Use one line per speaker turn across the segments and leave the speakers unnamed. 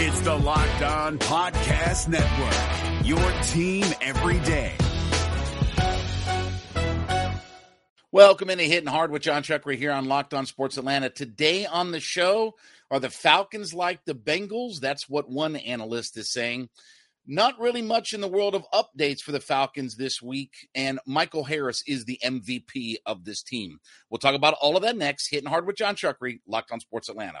It's the Locked On Podcast Network, your team every day.
Welcome into Hitting Hard with Jon Chuckery here on Locked On Sports Atlanta. Today on the show, are the Falcons like the Bengals? That's what one analyst is saying. Not really much in the world of updates for the Falcons this week, and Michael Harris is the MVP of this team. We'll talk about all of that next. Hitting hard with Jon Chuckery, Locked on Sports Atlanta.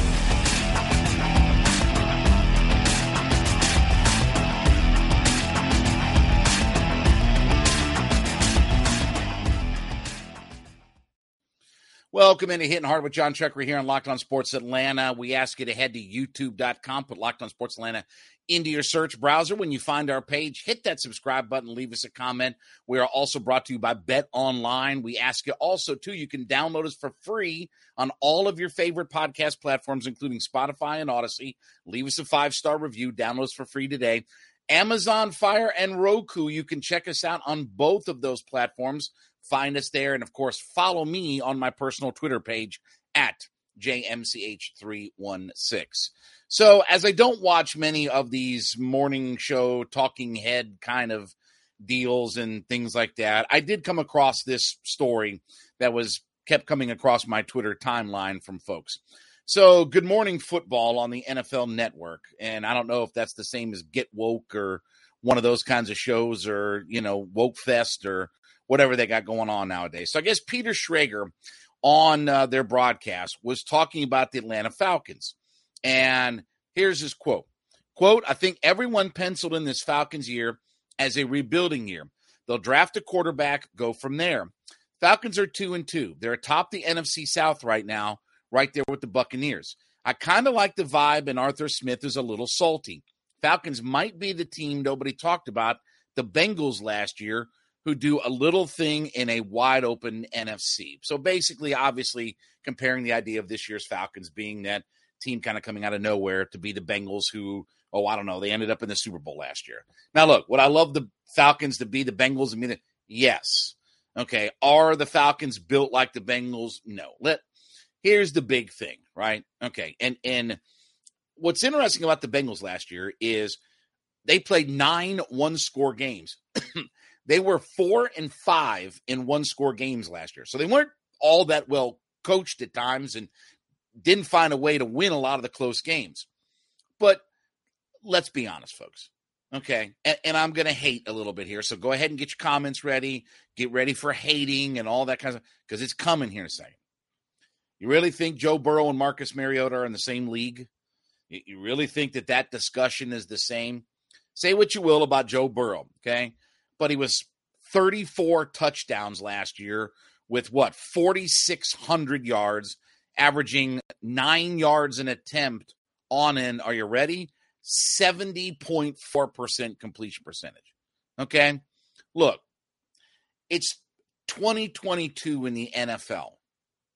Welcome into Hitting Hard with Jon Chuckery here on Locked On Sports Atlanta. We ask you to head to youtube.com, put Locked On Sports Atlanta into your search browser. When you find our page, hit that subscribe button, leave us a comment. We are also brought to you by Bet Online. We ask you also, too, you can download us for free on all of your favorite podcast platforms, including Spotify and Audacy. Leave us a five star review, download us for free today. Amazon Fire and Roku, you can check us out on both of those platforms. Find us there. And of course, follow me on my personal Twitter page at JMCH316. So, as I don't watch many of these morning show talking head kind of deals and things like that, I did come across this story that was kept coming across my Twitter timeline from folks. So, Good Morning Football on the NFL Network. And I don't know if that's the same as Get Woke or one of those kinds of shows or, you know, Woke Fest or whatever they got going on nowadays. So I guess Peter Schrager on uh, their broadcast was talking about the Atlanta Falcons. And here's his quote. Quote, I think everyone penciled in this Falcons year as a rebuilding year. They'll draft a quarterback, go from there. Falcons are 2 and 2. They're atop the NFC South right now, right there with the Buccaneers. I kind of like the vibe and Arthur Smith is a little salty. Falcons might be the team nobody talked about, the Bengals last year, who do a little thing in a wide open NFC. So basically, obviously, comparing the idea of this year's Falcons being that team kind of coming out of nowhere to be the Bengals who, oh, I don't know, they ended up in the Super Bowl last year. Now, look, would I love the Falcons to be the Bengals? I mean, yes. Okay. Are the Falcons built like the Bengals? No. Let here's the big thing, right? Okay. And and what's interesting about the Bengals last year is they played nine one score games. They were four and five in one score games last year. So they weren't all that well coached at times and didn't find a way to win a lot of the close games. But let's be honest, folks. Okay. And, and I'm going to hate a little bit here. So go ahead and get your comments ready. Get ready for hating and all that kind of because it's coming here in a second. You really think Joe Burrow and Marcus Mariota are in the same league? You really think that that discussion is the same? Say what you will about Joe Burrow, okay? But he was 34 touchdowns last year with what 4600 yards averaging 9 yards an attempt on an are you ready? 70.4% completion percentage. Okay? Look it's 2022 in the NFL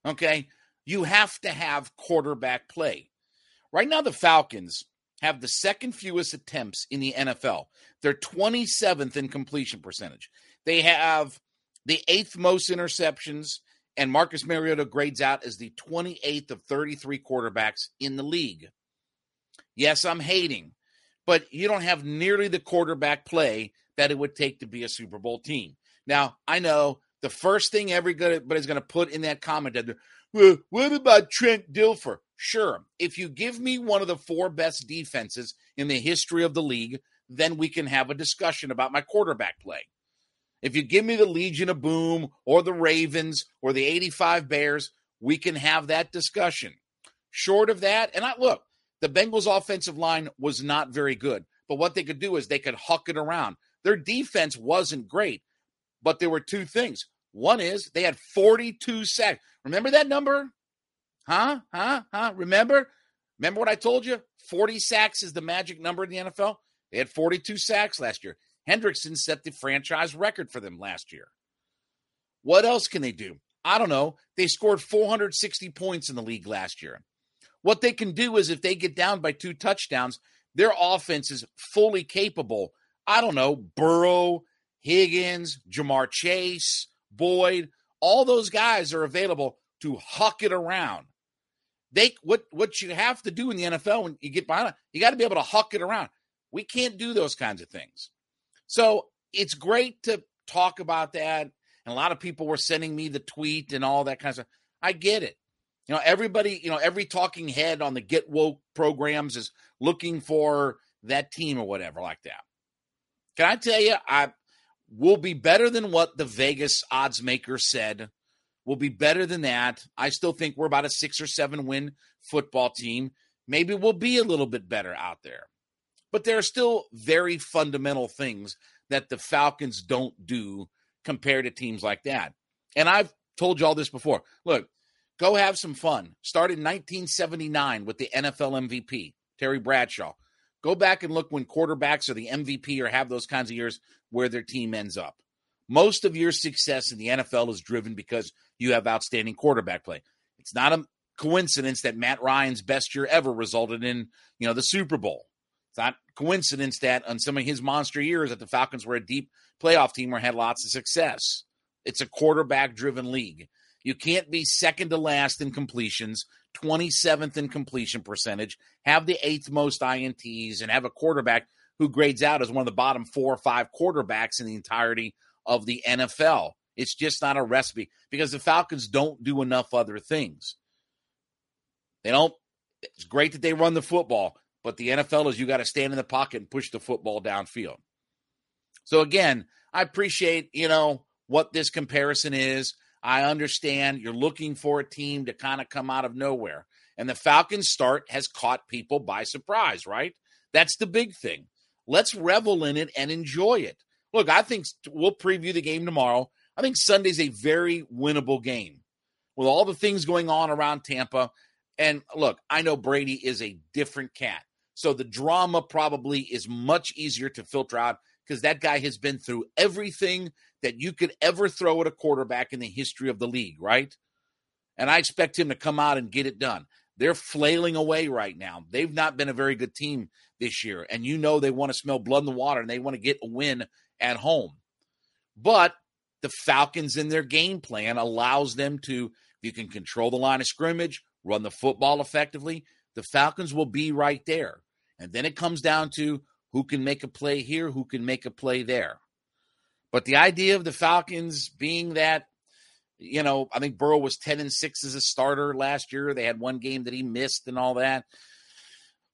okay? You have to have quarterback play. Right now the Falcons have the second fewest attempts in the NFL. They're 27th in completion percentage. They have the eighth most interceptions, and Marcus Mariota grades out as the 28th of 33 quarterbacks in the league. Yes, I'm hating, but you don't have nearly the quarterback play that it would take to be a Super Bowl team. Now, I know the first thing everybody's going to put in that comment, well, what about Trent Dilfer? Sure. If you give me one of the four best defenses in the history of the league, then we can have a discussion about my quarterback play. If you give me the Legion of Boom or the Ravens or the 85 Bears, we can have that discussion. Short of that, and I look, the Bengals offensive line was not very good, but what they could do is they could huck it around. Their defense wasn't great, but there were two things. One is they had 42 sacks. Remember that number? Huh? Huh? Huh? Remember? Remember what I told you? 40 sacks is the magic number in the NFL. They had 42 sacks last year. Hendrickson set the franchise record for them last year. What else can they do? I don't know. They scored 460 points in the league last year. What they can do is if they get down by two touchdowns, their offense is fully capable. I don't know, Burrow Higgins, Ja'Marr Chase, Boyd, all those guys are available to huck it around. They what what you have to do in the NFL when you get behind, you got to be able to huck it around. We can't do those kinds of things. So it's great to talk about that. And a lot of people were sending me the tweet and all that kind of stuff. I get it. You know, everybody, you know, every talking head on the Get Woke programs is looking for that team or whatever like that. Can I tell you, I will be better than what the Vegas odds maker said. We'll be better than that. I still think we're about a six or seven win football team. Maybe we'll be a little bit better out there. But there are still very fundamental things that the Falcons don't do compared to teams like that. And I've told you all this before. Look, go have some fun. Start in 1979 with the NFL MVP, Terry Bradshaw. Go back and look when quarterbacks are the MVP or have those kinds of years where their team ends up. Most of your success in the NFL is driven because you have outstanding quarterback play. It's not a coincidence that Matt Ryan's best year ever resulted in, you know, the Super Bowl. It's not coincidence that on some of his monster years that the Falcons were a deep playoff team or had lots of success. It's a quarterback driven league. You can't be second to last in completions, 27th in completion percentage, have the eighth most INTs, and have a quarterback who grades out as one of the bottom four or five quarterbacks in the entirety of the NFL. It's just not a recipe because the Falcons don't do enough other things. They don't. It's great that they run the football, but the NFL is you got to stand in the pocket and push the football downfield. So again, I appreciate you know what this comparison is. I understand you're looking for a team to kind of come out of nowhere. And the Falcons start has caught people by surprise, right? That's the big thing. Let's revel in it and enjoy it. Look, I think we'll preview the game tomorrow. I think Sunday's a very winnable game with all the things going on around Tampa. And look, I know Brady is a different cat. So the drama probably is much easier to filter out because that guy has been through everything that you could ever throw at a quarterback in the history of the league, right? And I expect him to come out and get it done. They're flailing away right now. They've not been a very good team this year. And you know they want to smell blood in the water and they want to get a win at home. But the Falcons in their game plan allows them to, if you can control the line of scrimmage, run the football effectively, the Falcons will be right there. And then it comes down to who can make a play here, who can make a play there. But the idea of the Falcons being that, you know, I think Burrow was 10 and 6 as a starter last year. They had one game that he missed and all that.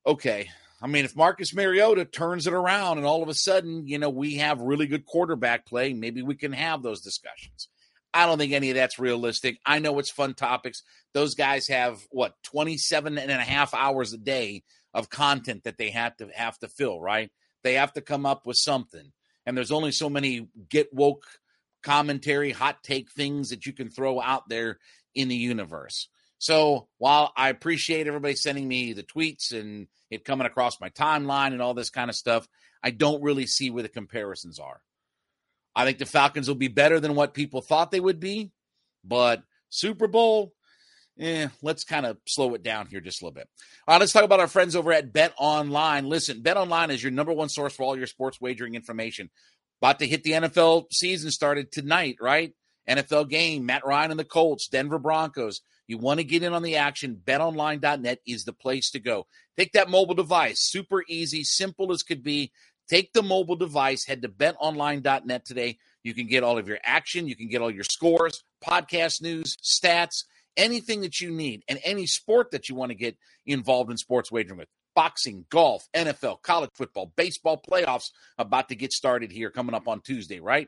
Okay. I mean, if Marcus Mariota turns it around and all of a sudden, you know, we have really good quarterback play, maybe we can have those discussions. I don't think any of that's realistic. I know it's fun topics. Those guys have what 27 and a half hours a day of content that they have to have to fill, right? They have to come up with something. And there's only so many get woke commentary, hot take things that you can throw out there in the universe. So while I appreciate everybody sending me the tweets and it coming across my timeline and all this kind of stuff, I don't really see where the comparisons are. I think the Falcons will be better than what people thought they would be, but Super Bowl, eh, let's kind of slow it down here just a little bit. All right, let's talk about our friends over at Bet Online. Listen, Bet Online is your number one source for all your sports wagering information. About to hit the NFL season started tonight, right? NFL game, Matt Ryan and the Colts, Denver Broncos. You want to get in on the action, betonline.net is the place to go. Take that mobile device, super easy, simple as could be. Take the mobile device, head to betonline.net today. You can get all of your action, you can get all your scores, podcast news, stats, anything that you need, and any sport that you want to get involved in sports wagering with. Boxing, golf, NFL, college football, baseball playoffs about to get started here coming up on Tuesday, right?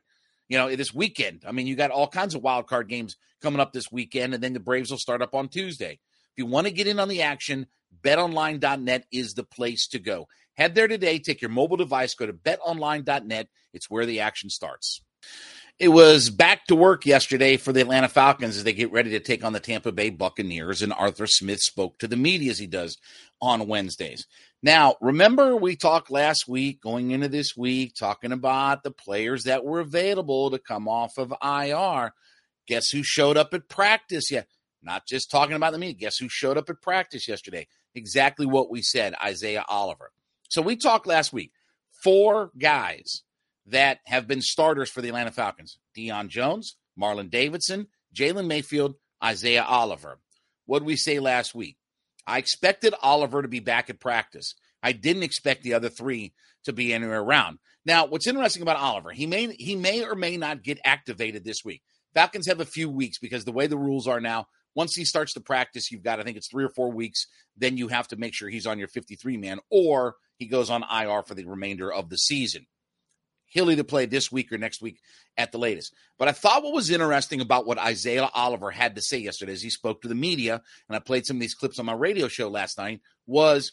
You know, this weekend. I mean, you got all kinds of wild card games coming up this weekend, and then the Braves will start up on Tuesday. If you want to get in on the action, betonline.net is the place to go. Head there today, take your mobile device, go to betonline.net. It's where the action starts. It was back to work yesterday for the Atlanta Falcons as they get ready to take on the Tampa Bay Buccaneers, and Arthur Smith spoke to the media as he does on Wednesdays. Now, remember, we talked last week, going into this week, talking about the players that were available to come off of IR. Guess who showed up at practice? Yeah, not just talking about the media. Guess who showed up at practice yesterday? Exactly what we said Isaiah Oliver. So we talked last week. Four guys that have been starters for the Atlanta Falcons Deion Jones, Marlon Davidson, Jalen Mayfield, Isaiah Oliver. What did we say last week? I expected Oliver to be back at practice. I didn't expect the other three to be anywhere around. Now, what's interesting about Oliver, he may he may or may not get activated this week. Falcons have a few weeks because the way the rules are now, once he starts to practice, you've got I think it's three or four weeks. Then you have to make sure he's on your 53 man, or he goes on IR for the remainder of the season. He'll either play this week or next week at the latest. But I thought what was interesting about what Isaiah Oliver had to say yesterday as he spoke to the media, and I played some of these clips on my radio show last night, was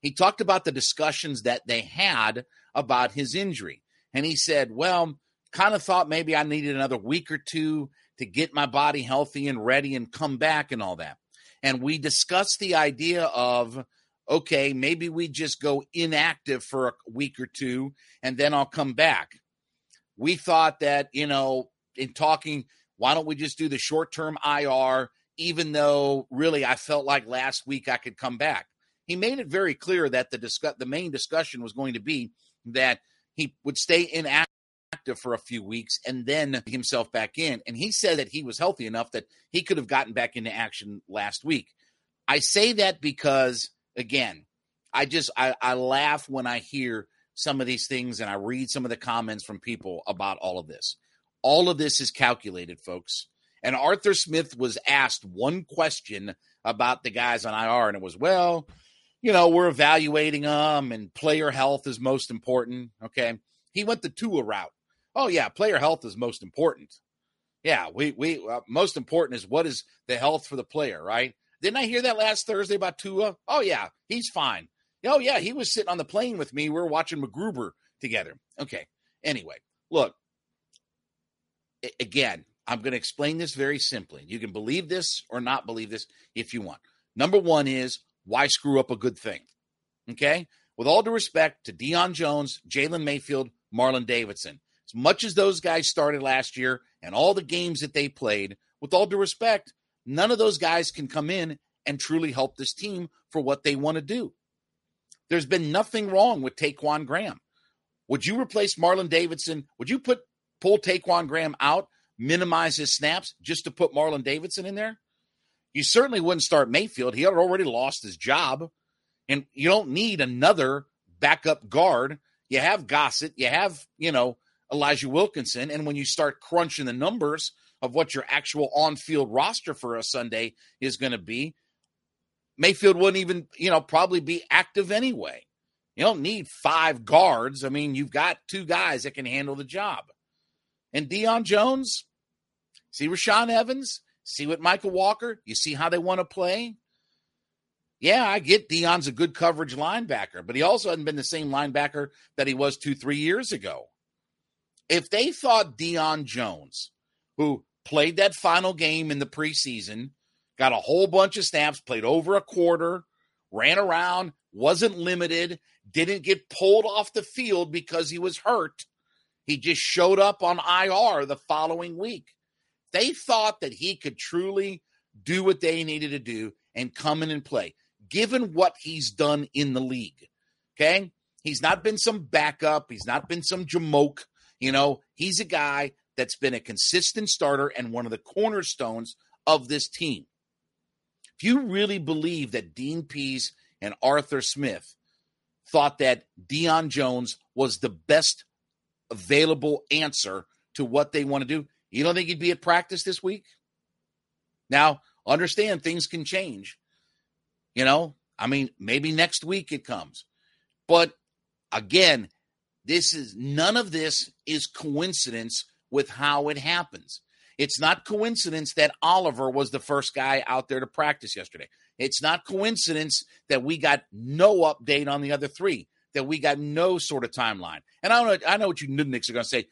he talked about the discussions that they had about his injury. And he said, Well, kind of thought maybe I needed another week or two to get my body healthy and ready and come back and all that. And we discussed the idea of okay, maybe we just go inactive for a week or two and then I'll come back. We thought that, you know, in talking, why don't we just do the short term IR, even though really I felt like last week I could come back? He made it very clear that the discuss- the main discussion was going to be that he would stay inactive for a few weeks and then himself back in. And he said that he was healthy enough that he could have gotten back into action last week. I say that because again, I just I, I laugh when I hear some of these things and I read some of the comments from people about all of this. All of this is calculated, folks. And Arthur Smith was asked one question about the guys on IR, and it was, well, you know, we're evaluating them, and player health is most important. Okay, he went the Tua route. Oh yeah, player health is most important. Yeah, we we uh, most important is what is the health for the player, right? Didn't I hear that last Thursday about Tua? Oh, yeah, he's fine. Oh, yeah, he was sitting on the plane with me. We were watching MacGruber together. Okay. Anyway, look, again, I'm going to explain this very simply. You can believe this or not believe this if you want. Number one is why screw up a good thing? Okay. With all due respect to Deion Jones, Jalen Mayfield, Marlon Davidson, as much as those guys started last year and all the games that they played, with all due respect, none of those guys can come in and truly help this team for what they want to do. There's been nothing wrong with Ta'Quon Graham. Would you replace Marlon Davidson? Would you put pull Ta'Quon Graham out, minimize his snaps just to put Marlon Davidson in there? You certainly wouldn't start Mayfield. He had already lost his job. And you don't need another backup guard. You have Gossett, you have, you know, Elijah Wilkinson. And when you start crunching the numbers, of what your actual on-field roster for a Sunday is going to be, Mayfield wouldn't even, you know, probably be active anyway. You don't need five guards. I mean, you've got two guys that can handle the job. And Deion Jones, see Rashaan Evans, see what Mykal Walker, you see how they want to play. Yeah, I get Deion's a good coverage linebacker, but he also hadn't been the same linebacker that he was two, three years ago. If they thought Deion Jones, who played that final game in the preseason, got a whole bunch of snaps, played over a quarter, ran around, wasn't limited, didn't get pulled off the field because he was hurt. He just showed up on IR the following week. They thought that he could truly do what they needed to do and come in and play, given what he's done in the league. Okay. He's not been some backup. He's not been some jamoke. You know, he's a guy that's been a consistent starter and one of the cornerstones of this team. If you really believe that Dean Pees and Arthur Smith thought that Deion Jones was the best available answer to what they want to do, you don't think he'd be at practice this week? Now, understand things can change. You know, I mean, maybe next week it comes. But again, this is none of this is coincidence with how it happens. It's not coincidence that Oliver was the first guy out there to practice yesterday. It's not coincidence that we got no update on the other three, that we got no sort of timeline. And I know, I know what you nudniks are going to say.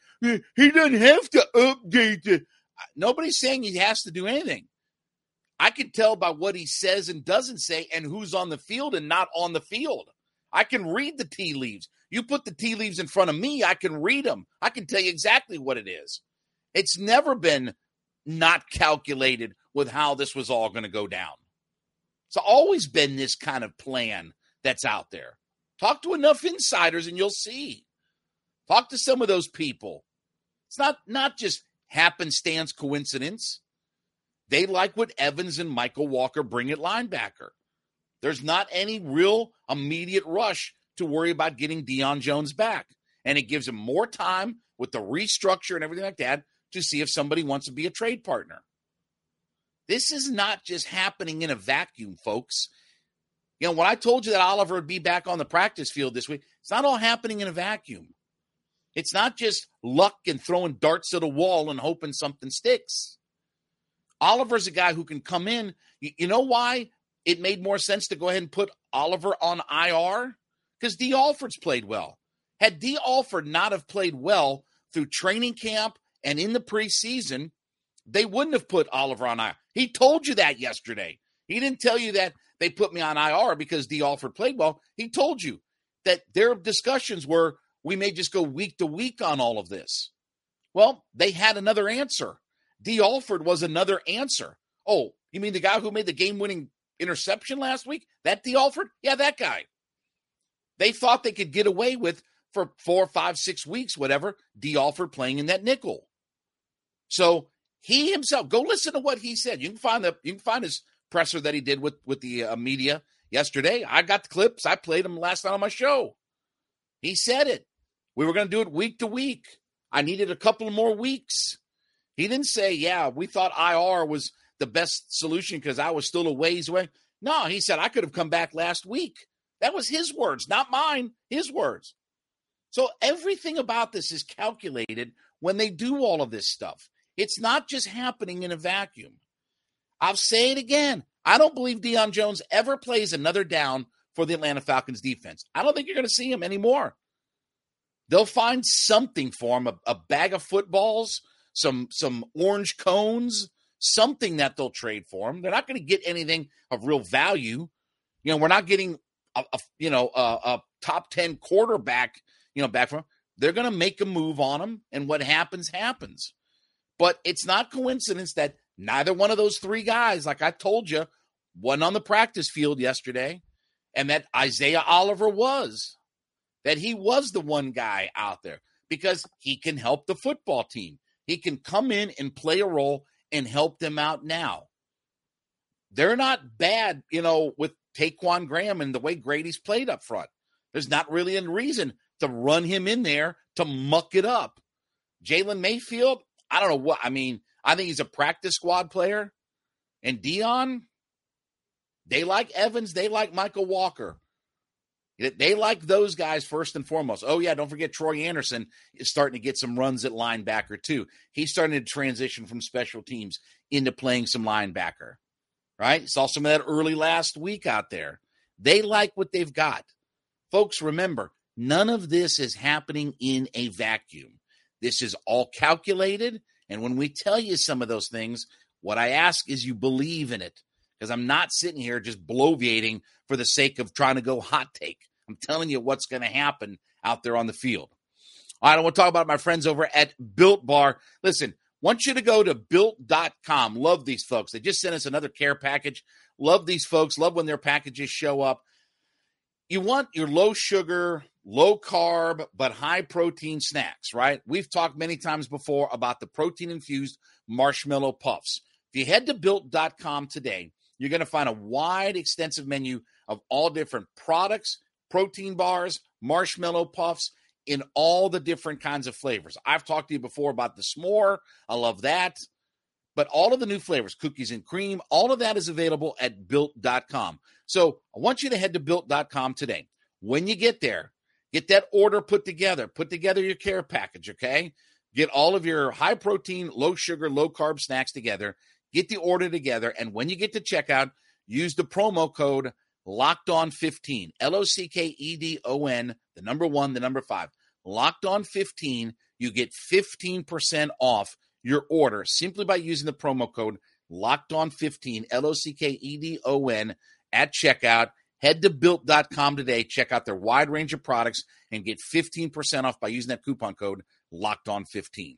He doesn't have to update. Nobody's saying he has to do anything. I can tell by what he says and doesn't say and who's on the field and not on the field. I can read the tea leaves. You put the tea leaves in front of me, I can read them. I can tell you exactly what it is. It's never been not calculated with how this was all going to go down. It's always been this kind of plan that's out there. Talk to enough insiders and you'll see. Talk to some of those people. It's not not just happenstance coincidence. They like what Evans and Mykal Walker bring at linebacker. There's not any real immediate rush to worry about getting Deion Jones back. And it gives him more time with the restructure and everything like that to see if somebody wants to be a trade partner. This is not just happening in a vacuum, folks. You know, when I told you that Oliver would be back on the practice field this week, it's not all happening in a vacuum. It's not just luck and throwing darts at a wall and hoping something sticks. Oliver's a guy who can come in. You, you know why it made more sense to go ahead and put Oliver on IR? Because Dee Alford's played well. Had Dee Alford not have played well through training camp and in the preseason, they wouldn't have put Oliver on IR. He told you that yesterday. He didn't tell you that they put me on IR because Dee Alford played well. He told you that their discussions were we may just go week to week on all of this. Well, they had another answer. Dee Alford was another answer. Oh, you mean the guy who made the game winning interception last week? That Dee Alford? Yeah, that guy. They thought they could get away with for four, five, six weeks, whatever, Dee Alford playing in that nickel. So he himself, go listen to what he said. You can find the you can find his presser that he did with with the uh, media yesterday. I got the clips. I played them last night on my show. He said it. We were going to do it week to week. I needed a couple more weeks. He didn't say, "Yeah, we thought IR was the best solution because I was still a ways away." No, he said I could have come back last week. That was his words, not mine. His words. So everything about this is calculated when they do all of this stuff. It's not just happening in a vacuum. I'll say it again. I don't believe Deion Jones ever plays another down for the Atlanta Falcons defense. I don't think you're going to see him anymore. They'll find something for him, a, a bag of footballs, some some orange cones, something that they'll trade for him. They're not going to get anything of real value. You know, we're not getting a, a you know a, a, top ten quarterback. You know, back from. They're going to make a move on him, and what happens happens. But it's not coincidence that neither one of those three guys, like I told you, won on the practice field yesterday, and that Isaiah Oliver was that he was the one guy out there because he can help the football team. He can come in and play a role and help them out now. They're not bad, you know, with Ta'Quon Graham and the way Grady's played up front. There's not really a reason to run him in there to muck it up. Jalen Mayfield, I don't know what I mean. I think he's a practice squad player. And Deion, they like Evans, they like Mykal Walker. They like those guys first and foremost. Oh, yeah, don't forget Troy Anderson is starting to get some runs at linebacker, too. He's starting to transition from special teams into playing some linebacker, right? Saw some of that early last week out there. They like what they've got. Folks, remember, none of this is happening in a vacuum. This is all calculated. And when we tell you some of those things, what I ask is you believe in it because I'm not sitting here just bloviating for the sake of trying to go hot take. I'm telling you what's going to happen out there on the field. All right, I want to talk about my friends over at Built Bar. Listen, want you to go to built.com. Love these folks. They just sent us another care package. Love these folks. Love when their packages show up. You want your low sugar, low carb, but high protein snacks, right? We've talked many times before about the protein infused marshmallow puffs. If you head to built.com today, you're going to find a wide, extensive menu of all different products, protein bars, marshmallow puffs in all the different kinds of flavors. I've talked to you before about the s'more. I love that. But all of the new flavors, cookies and cream, all of that is available at built.com. So I want you to head to built.com today. When you get there, get that order put together, put together your care package, okay? Get all of your high protein, low sugar, low carb snacks together, get the order together, and when you get to checkout, use the promo code Locked On 15, L O C K E D O N, the number one, the number five. Locked On 15, you get 15% off your order simply by using the promo code Locked On 15, L O C K E D O N, at checkout. Head to built.com today, check out their wide range of products, and get 15% off by using that coupon code Locked On 15.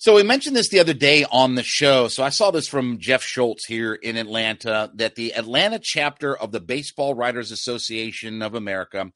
So we mentioned this the other day on the show. So I saw this from Jeff Schultz here in Atlanta that the Atlanta chapter of the Baseball Writers Association of America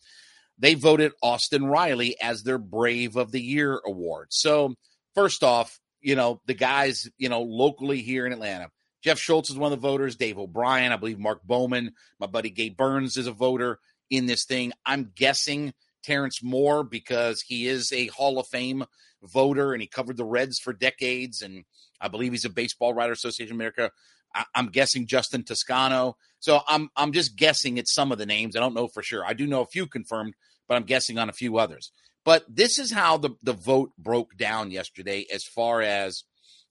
they voted Austin Riley as their Brave of the Year award. So first off, you know, the guys, you know, locally here in Atlanta. Jeff Schultz is one of the voters, Dave O'Brien, I believe Mark Bowman, my buddy Gabe Burns is a voter in this thing. I'm guessing Terrence Moore because he is a Hall of Fame voter and he covered the Reds for decades. And I believe he's a Baseball Writer Association of America. I, am guessing Justin Toscano. So I'm I'm just guessing it's some of the names. I don't know for sure. I do know a few confirmed, but I'm guessing on a few others. But this is how the, the vote broke down yesterday as far as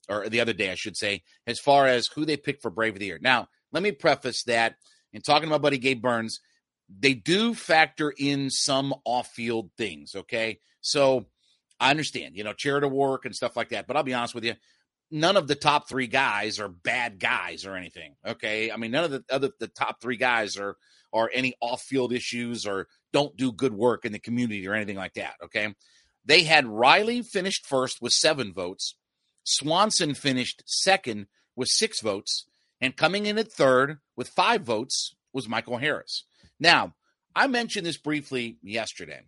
or the other day, I should say, as far as who they picked for Brave of the Year. Now, let me preface that in talking to my buddy Gabe Burns, they do factor in some off field things. Okay. So I understand, you know, charitable work and stuff like that. But I'll be honest with you, none of the top three guys are bad guys or anything. Okay. I mean, none of the other the top three guys are are any off-field issues or don't do good work in the community or anything like that. Okay. They had Riley finished first with seven votes. Swanson finished second with six votes. And coming in at third with five votes was Michael Harris. Now, I mentioned this briefly yesterday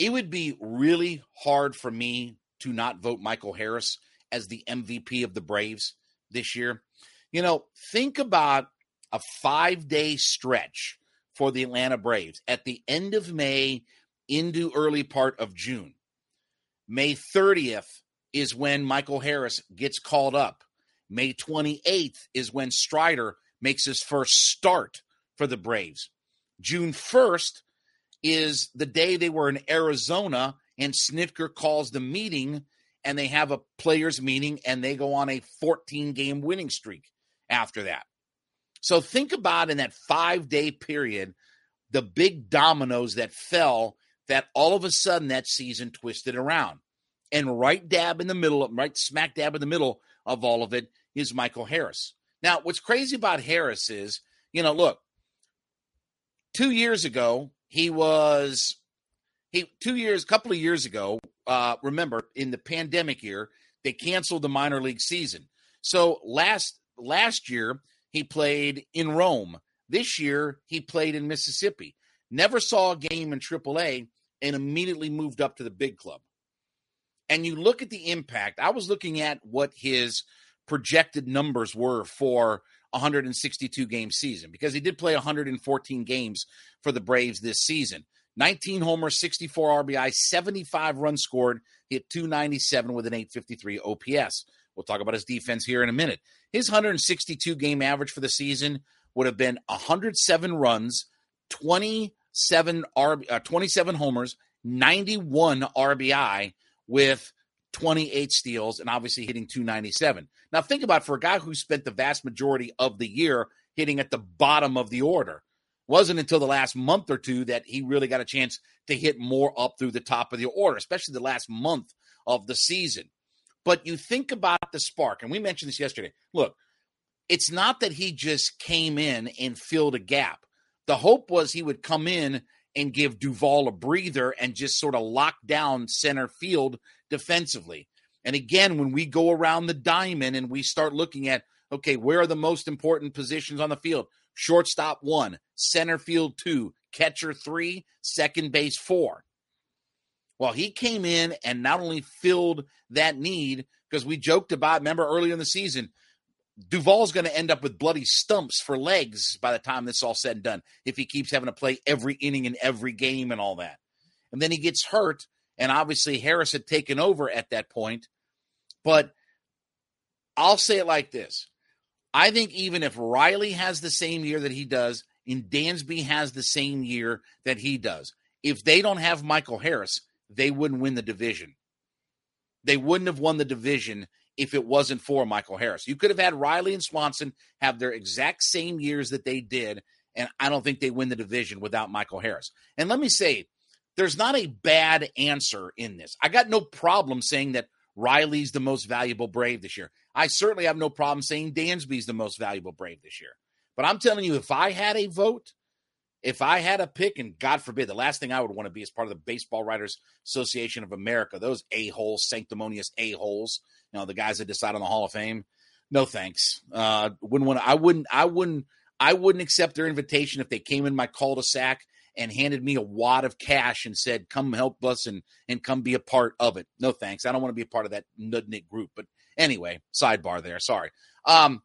it would be really hard for me to not vote Michael Harris as the MVP of the Braves this year. You know, think about a five day stretch for the Atlanta Braves at the end of May into early part of June. May 30th is when Michael Harris gets called up. May 28th is when Strider makes his first start for the Braves. June 1st is the day they were in Arizona and Snitker calls the meeting and they have a players meeting and they go on a 14 game winning streak after that. So think about in that 5 day period the big dominoes that fell that all of a sudden that season twisted around. And right dab in the middle, right smack dab in the middle of all of it is Michael Harris. Now, what's crazy about Harris is, you know, look, two years ago, he was he two years, a couple of years ago. Uh, remember, in the pandemic year, they canceled the minor league season. So last last year he played in Rome. This year he played in Mississippi. Never saw a game in AAA and immediately moved up to the big club. And you look at the impact. I was looking at what his projected numbers were for 162 game season because he did play 114 games for the Braves this season. 19 homers, 64 RBI, 75 runs scored, hit 297 with an 853 OPS. We'll talk about his defense here in a minute. His 162 game average for the season would have been 107 runs, 27 RB, uh, 27 homers, 91 RBI with 28 steals, and obviously hitting 297. Now, think about for a guy who spent the vast majority of the year hitting at the bottom of the order. Wasn't until the last month or two that he really got a chance to hit more up through the top of the order, especially the last month of the season. But you think about the spark, and we mentioned this yesterday. Look, it's not that he just came in and filled a gap. The hope was he would come in and give Duvall a breather and just sort of lock down center field defensively. And again, when we go around the diamond and we start looking at, okay, where are the most important positions on the field? Shortstop one, center field two, catcher three, second base four. Well, he came in and not only filled that need, because we joked about, remember earlier in the season, Duvall's going to end up with bloody stumps for legs by the time this is all said and done if he keeps having to play every inning in every game and all that. And then he gets hurt, and obviously Harris had taken over at that point. But I'll say it like this I think even if Riley has the same year that he does, and Dansby has the same year that he does, if they don't have Michael Harris, they wouldn't win the division. they wouldn't have won the division if it wasn't for Michael Harris. You could have had Riley and Swanson have their exact same years that they did, and I don't think they win the division without Michael Harris. And let me say, there's not a bad answer in this. I got no problem saying that Riley's the most valuable Brave this year. I certainly have no problem saying Dansby's the most valuable Brave this year. But I'm telling you, if I had a vote, if I had a pick, and God forbid, the last thing I would want to be is part of the Baseball Writers Association of America, those a-holes, sanctimonious a-holes, you know, the guys that decide on the Hall of Fame. No thanks. Uh wouldn't want I wouldn't I wouldn't I wouldn't accept their invitation if they came in my cul-de-sac and handed me a wad of cash and said, "Come help us and and come be a part of it." No thanks. I don't want to be a part of that nudnik group. But anyway, sidebar there. Sorry. Um,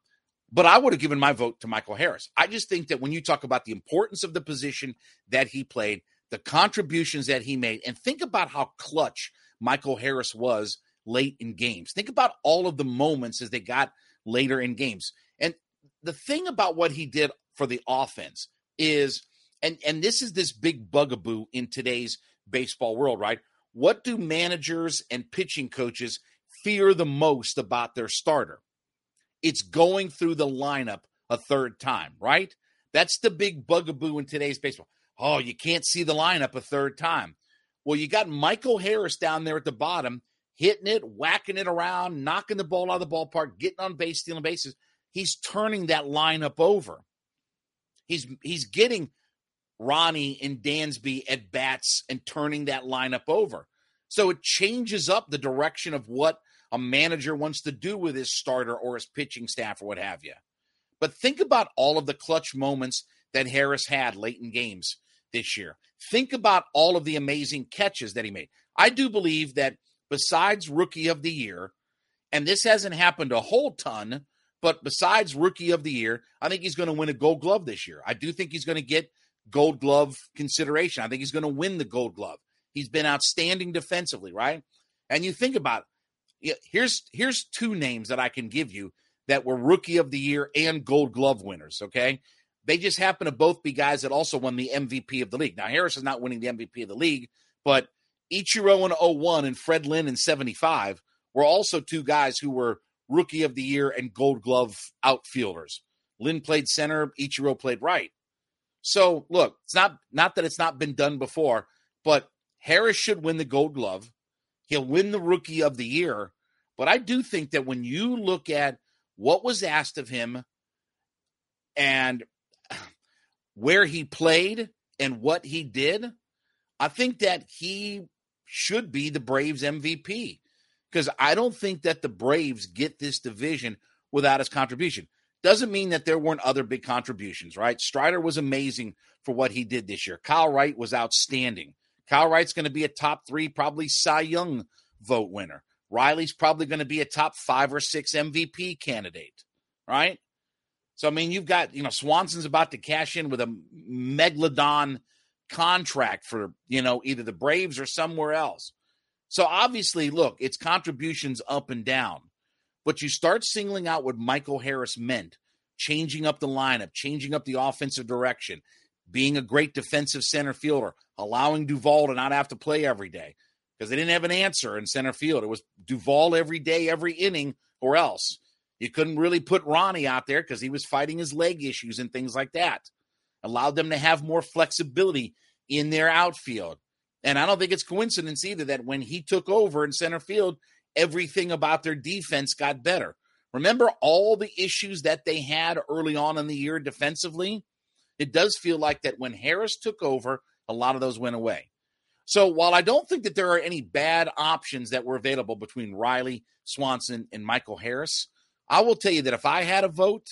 but I would have given my vote to Michael Harris. I just think that when you talk about the importance of the position that he played, the contributions that he made, and think about how clutch Michael Harris was late in games. Think about all of the moments as they got later in games. And the thing about what he did for the offense is and and this is this big bugaboo in today's baseball world, right? What do managers and pitching coaches fear the most about their starter? It's going through the lineup a third time, right? That's the big bugaboo in today's baseball. Oh, you can't see the lineup a third time. Well, you got Michael Harris down there at the bottom, hitting it, whacking it around, knocking the ball out of the ballpark, getting on base, stealing bases. He's turning that lineup over. He's he's getting Ronnie and Dansby at bats and turning that lineup over. So it changes up the direction of what a manager wants to do with his starter or his pitching staff or what have you. But think about all of the clutch moments that Harris had late in games this year. Think about all of the amazing catches that he made. I do believe that besides rookie of the year, and this hasn't happened a whole ton, but besides rookie of the year, I think he's going to win a gold glove this year. I do think he's going to get gold glove consideration. I think he's going to win the gold glove. He's been outstanding defensively, right? And you think about it, here's here's two names that I can give you that were rookie of the year and gold glove winners, okay? They just happen to both be guys that also won the MVP of the league. Now Harris is not winning the MVP of the league, but Ichiro in 01 and Fred Lynn in 75 were also two guys who were rookie of the year and gold glove outfielders. Lynn played center, Ichiro played right. So look, it's not not that it's not been done before, but Harris should win the Gold Glove. He'll win the Rookie of the Year. But I do think that when you look at what was asked of him and where he played and what he did, I think that he should be the Braves MVP because I don't think that the Braves get this division without his contribution. Doesn't mean that there weren't other big contributions, right? Strider was amazing for what he did this year. Kyle Wright was outstanding. Kyle Wright's going to be a top three, probably Cy Young vote winner. Riley's probably going to be a top five or six MVP candidate, right? So, I mean, you've got, you know, Swanson's about to cash in with a megalodon contract for, you know, either the Braves or somewhere else. So, obviously, look, it's contributions up and down. But you start singling out what Michael Harris meant, changing up the lineup, changing up the offensive direction, being a great defensive center fielder, allowing Duvall to not have to play every day because they didn't have an answer in center field. It was Duvall every day, every inning, or else. You couldn't really put Ronnie out there because he was fighting his leg issues and things like that. Allowed them to have more flexibility in their outfield. And I don't think it's coincidence either that when he took over in center field, everything about their defense got better. Remember all the issues that they had early on in the year defensively? It does feel like that when Harris took over, a lot of those went away. So while I don't think that there are any bad options that were available between Riley, Swanson, and Michael Harris, I will tell you that if I had a vote,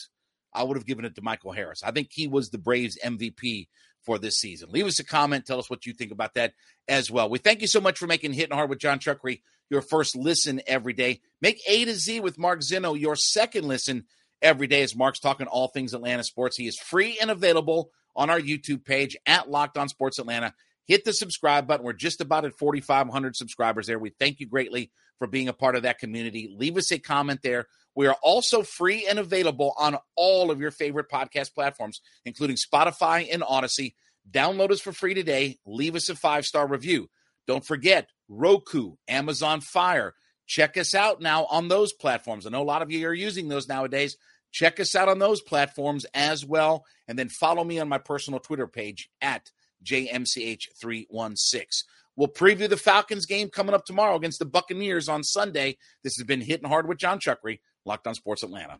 I would have given it to Michael Harris. I think he was the Braves MVP for this season. Leave us a comment. Tell us what you think about that as well. We thank you so much for making Hitting Hard with Jon Chuckery your first listen every day. Make A to Z with Mark Zeno your second listen every day as Mark's talking all things Atlanta sports. He is free and available on our YouTube page at Locked On Sports Atlanta. Hit the subscribe button. We're just about at 4,500 subscribers there. We thank you greatly for being a part of that community. Leave us a comment there. We are also free and available on all of your favorite podcast platforms, including Spotify and Audacy. Download us for free today. Leave us a five star review. Don't forget Roku, Amazon Fire, check us out now on those platforms. I know a lot of you are using those nowadays. Check us out on those platforms as well. And then follow me on my personal Twitter page at JMCH316. We'll preview the Falcons game coming up tomorrow against the Buccaneers on Sunday. This has been Hitting Hard with Jon Chuckery, Locked on Sports Atlanta.